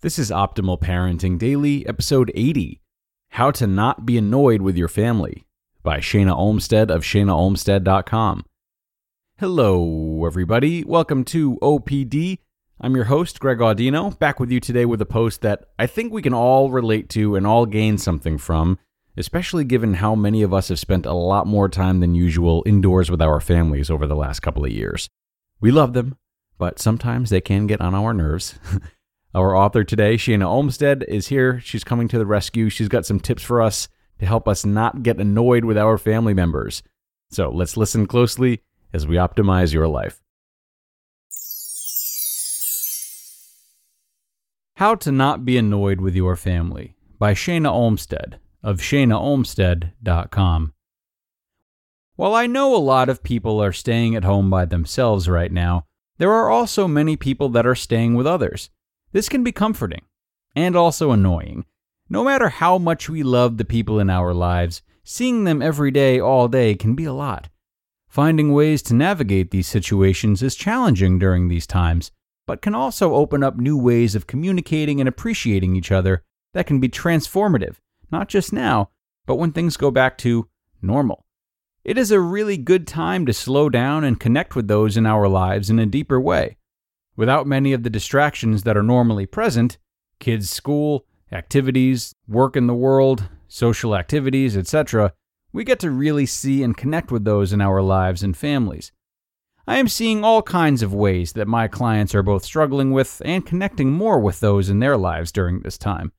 This is Optimal Parenting Daily, episode 80 How to Not Be Annoyed with Your Family by Shana Olmstead of shanaolmstead.com. Hello, everybody. Welcome to OPD. I'm your host, Greg Audino, back with you today with a post that I think we can all relate to and all gain something from, especially given how many of us have spent a lot more time than usual indoors with our families over the last couple of years. We love them, but sometimes they can get on our nerves. Our author today, Shana Olmstead, is here. She's coming to the rescue. She's got some tips for us to help us not get annoyed with our family members. So let's listen closely as we optimize your life. How to Not Be Annoyed with Your Family by Shana Olmstead of shanaolmstead.com. While I know a lot of people are staying at home by themselves right now, there are also many people that are staying with others. This can be comforting and also annoying. No matter how much we love the people in our lives, seeing them every day, all day, can be a lot. Finding ways to navigate these situations is challenging during these times, but can also open up new ways of communicating and appreciating each other that can be transformative, not just now, but when things go back to normal. It is a really good time to slow down and connect with those in our lives in a deeper way. Without many of the distractions that are normally present kids' school, activities, work in the world, social activities, etc. we get to really see and connect with those in our lives and families. I am seeing all kinds of ways that my clients are both struggling with and connecting more with those in their lives during this time.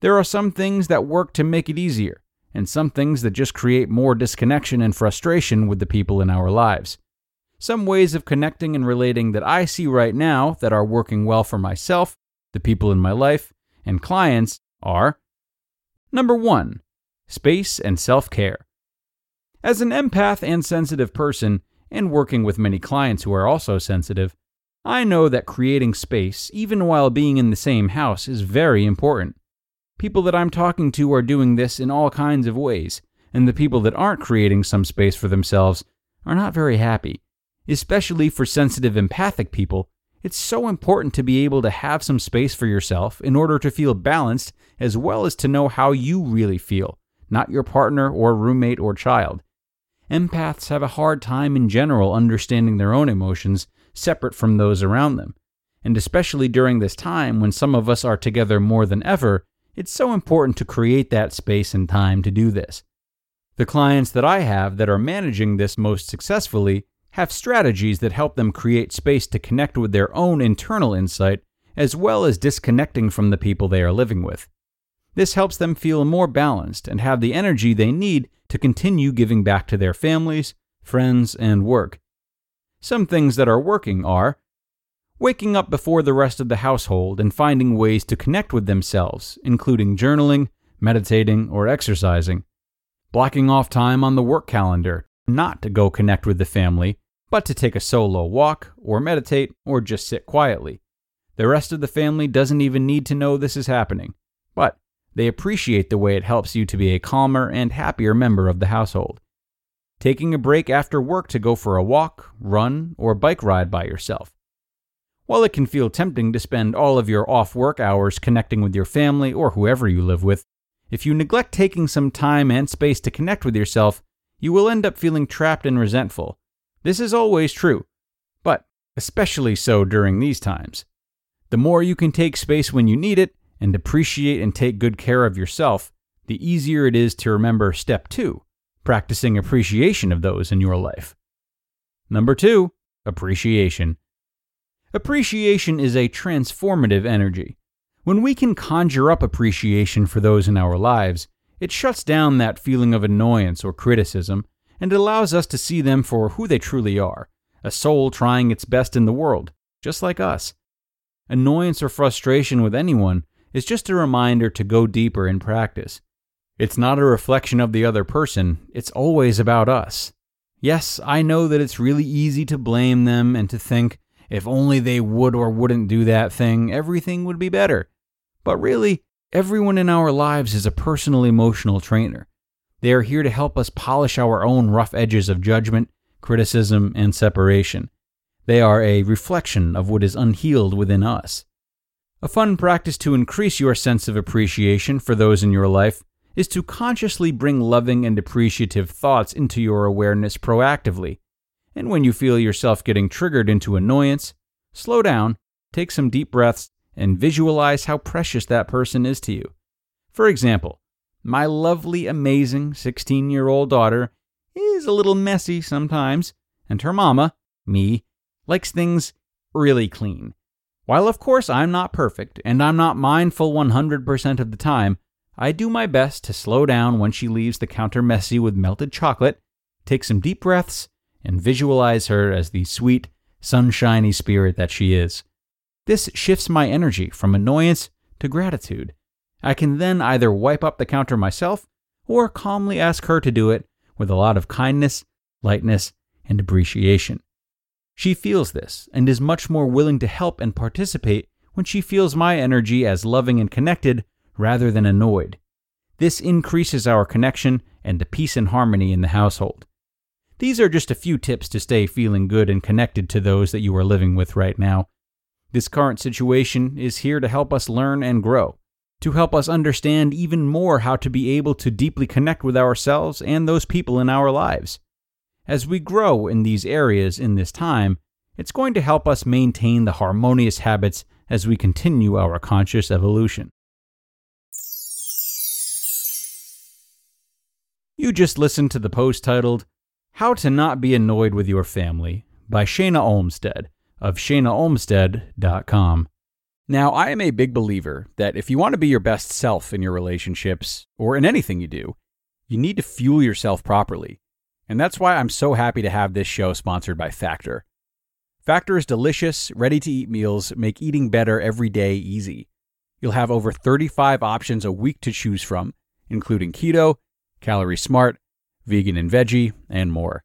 There are some things that work to make it easier, and some things that just create more disconnection and frustration with the people in our lives. Some ways of connecting and relating that I see right now that are working well for myself, the people in my life, and clients are Number one, space and self care. As an empath and sensitive person, and working with many clients who are also sensitive, I know that creating space, even while being in the same house, is very important. People that I'm talking to are doing this in all kinds of ways, and the people that aren't creating some space for themselves are not very happy. Especially for sensitive empathic people, it's so important to be able to have some space for yourself in order to feel balanced as well as to know how you really feel, not your partner or roommate or child. Empaths have a hard time in general understanding their own emotions separate from those around them. And especially during this time when some of us are together more than ever, it's so important to create that space and time to do this. The clients that I have that are managing this most successfully have strategies that help them create space to connect with their own internal insight, as well as disconnecting from the people they are living with. This helps them feel more balanced and have the energy they need to continue giving back to their families, friends, and work. Some things that are working are waking up before the rest of the household and finding ways to connect with themselves, including journaling, meditating, or exercising, blocking off time on the work calendar not to go connect with the family but to take a solo walk, or meditate, or just sit quietly. The rest of the family doesn't even need to know this is happening, but they appreciate the way it helps you to be a calmer and happier member of the household. Taking a break after work to go for a walk, run, or bike ride by yourself. While it can feel tempting to spend all of your off work hours connecting with your family or whoever you live with, if you neglect taking some time and space to connect with yourself, you will end up feeling trapped and resentful this is always true, but especially so during these times. The more you can take space when you need it and appreciate and take good care of yourself, the easier it is to remember step two practicing appreciation of those in your life. Number two, appreciation. Appreciation is a transformative energy. When we can conjure up appreciation for those in our lives, it shuts down that feeling of annoyance or criticism and it allows us to see them for who they truly are a soul trying its best in the world, just like us. Annoyance or frustration with anyone is just a reminder to go deeper in practice. It's not a reflection of the other person, it's always about us. Yes, I know that it's really easy to blame them and to think if only they would or wouldn't do that thing, everything would be better. But really, everyone in our lives is a personal emotional trainer. They are here to help us polish our own rough edges of judgment, criticism, and separation. They are a reflection of what is unhealed within us. A fun practice to increase your sense of appreciation for those in your life is to consciously bring loving and appreciative thoughts into your awareness proactively. And when you feel yourself getting triggered into annoyance, slow down, take some deep breaths, and visualize how precious that person is to you. For example, my lovely, amazing 16 year old daughter is a little messy sometimes, and her mama, me, likes things really clean. While of course I'm not perfect, and I'm not mindful 100% of the time, I do my best to slow down when she leaves the counter messy with melted chocolate, take some deep breaths, and visualize her as the sweet, sunshiny spirit that she is. This shifts my energy from annoyance to gratitude. I can then either wipe up the counter myself or calmly ask her to do it with a lot of kindness, lightness, and appreciation. She feels this and is much more willing to help and participate when she feels my energy as loving and connected rather than annoyed. This increases our connection and the peace and harmony in the household. These are just a few tips to stay feeling good and connected to those that you are living with right now. This current situation is here to help us learn and grow, to help us understand even more how to be able to deeply connect with ourselves and those people in our lives. As we grow in these areas in this time, it's going to help us maintain the harmonious habits as we continue our conscious evolution. You just listened to the post titled, How to Not Be Annoyed with Your Family by Shana Olmstead of shanaolmstead.com. Now, I am a big believer that if you want to be your best self in your relationships or in anything you do, you need to fuel yourself properly. And that's why I'm so happy to have this show sponsored by Factor. Factor's delicious, ready to eat meals make eating better every day easy. You'll have over 35 options a week to choose from, including keto, calorie smart, vegan and veggie, and more.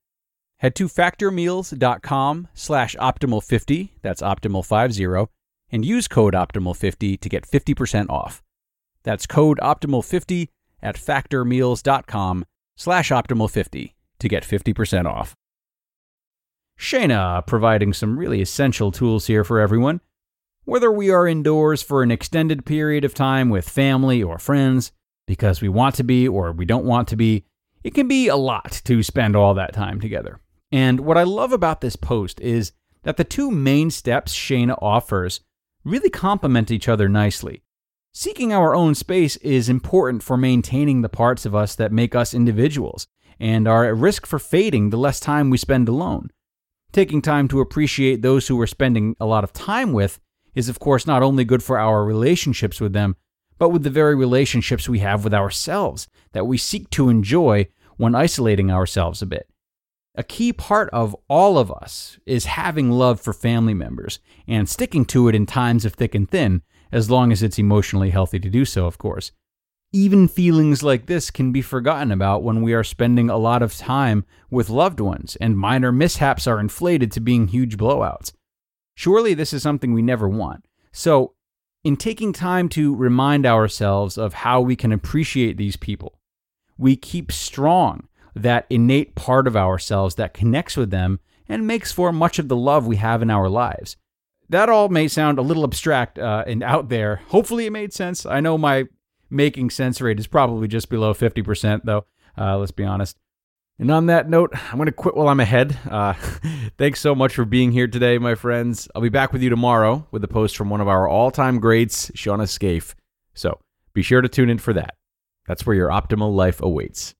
head to factormeals.com slash optimal50, that's optimal50, and use code optimal50 to get 50% off. That's code optimal50 at factormeals.com slash optimal50 to get 50% off. Shana providing some really essential tools here for everyone. Whether we are indoors for an extended period of time with family or friends, because we want to be or we don't want to be, it can be a lot to spend all that time together. And what I love about this post is that the two main steps Shana offers really complement each other nicely. Seeking our own space is important for maintaining the parts of us that make us individuals and are at risk for fading the less time we spend alone. Taking time to appreciate those who we're spending a lot of time with is, of course, not only good for our relationships with them, but with the very relationships we have with ourselves that we seek to enjoy when isolating ourselves a bit. A key part of all of us is having love for family members and sticking to it in times of thick and thin, as long as it's emotionally healthy to do so, of course. Even feelings like this can be forgotten about when we are spending a lot of time with loved ones and minor mishaps are inflated to being huge blowouts. Surely this is something we never want. So, in taking time to remind ourselves of how we can appreciate these people, we keep strong that innate part of ourselves that connects with them and makes for much of the love we have in our lives. That all may sound a little abstract uh, and out there. Hopefully, it made sense. I know my making sense rate is probably just below 50%, though, uh, let's be honest. And on that note, I'm going to quit while I'm ahead. Uh, thanks so much for being here today, my friends. I'll be back with you tomorrow with a post from one of our all time greats, Shauna Scaife. So be sure to tune in for that. That's where your optimal life awaits.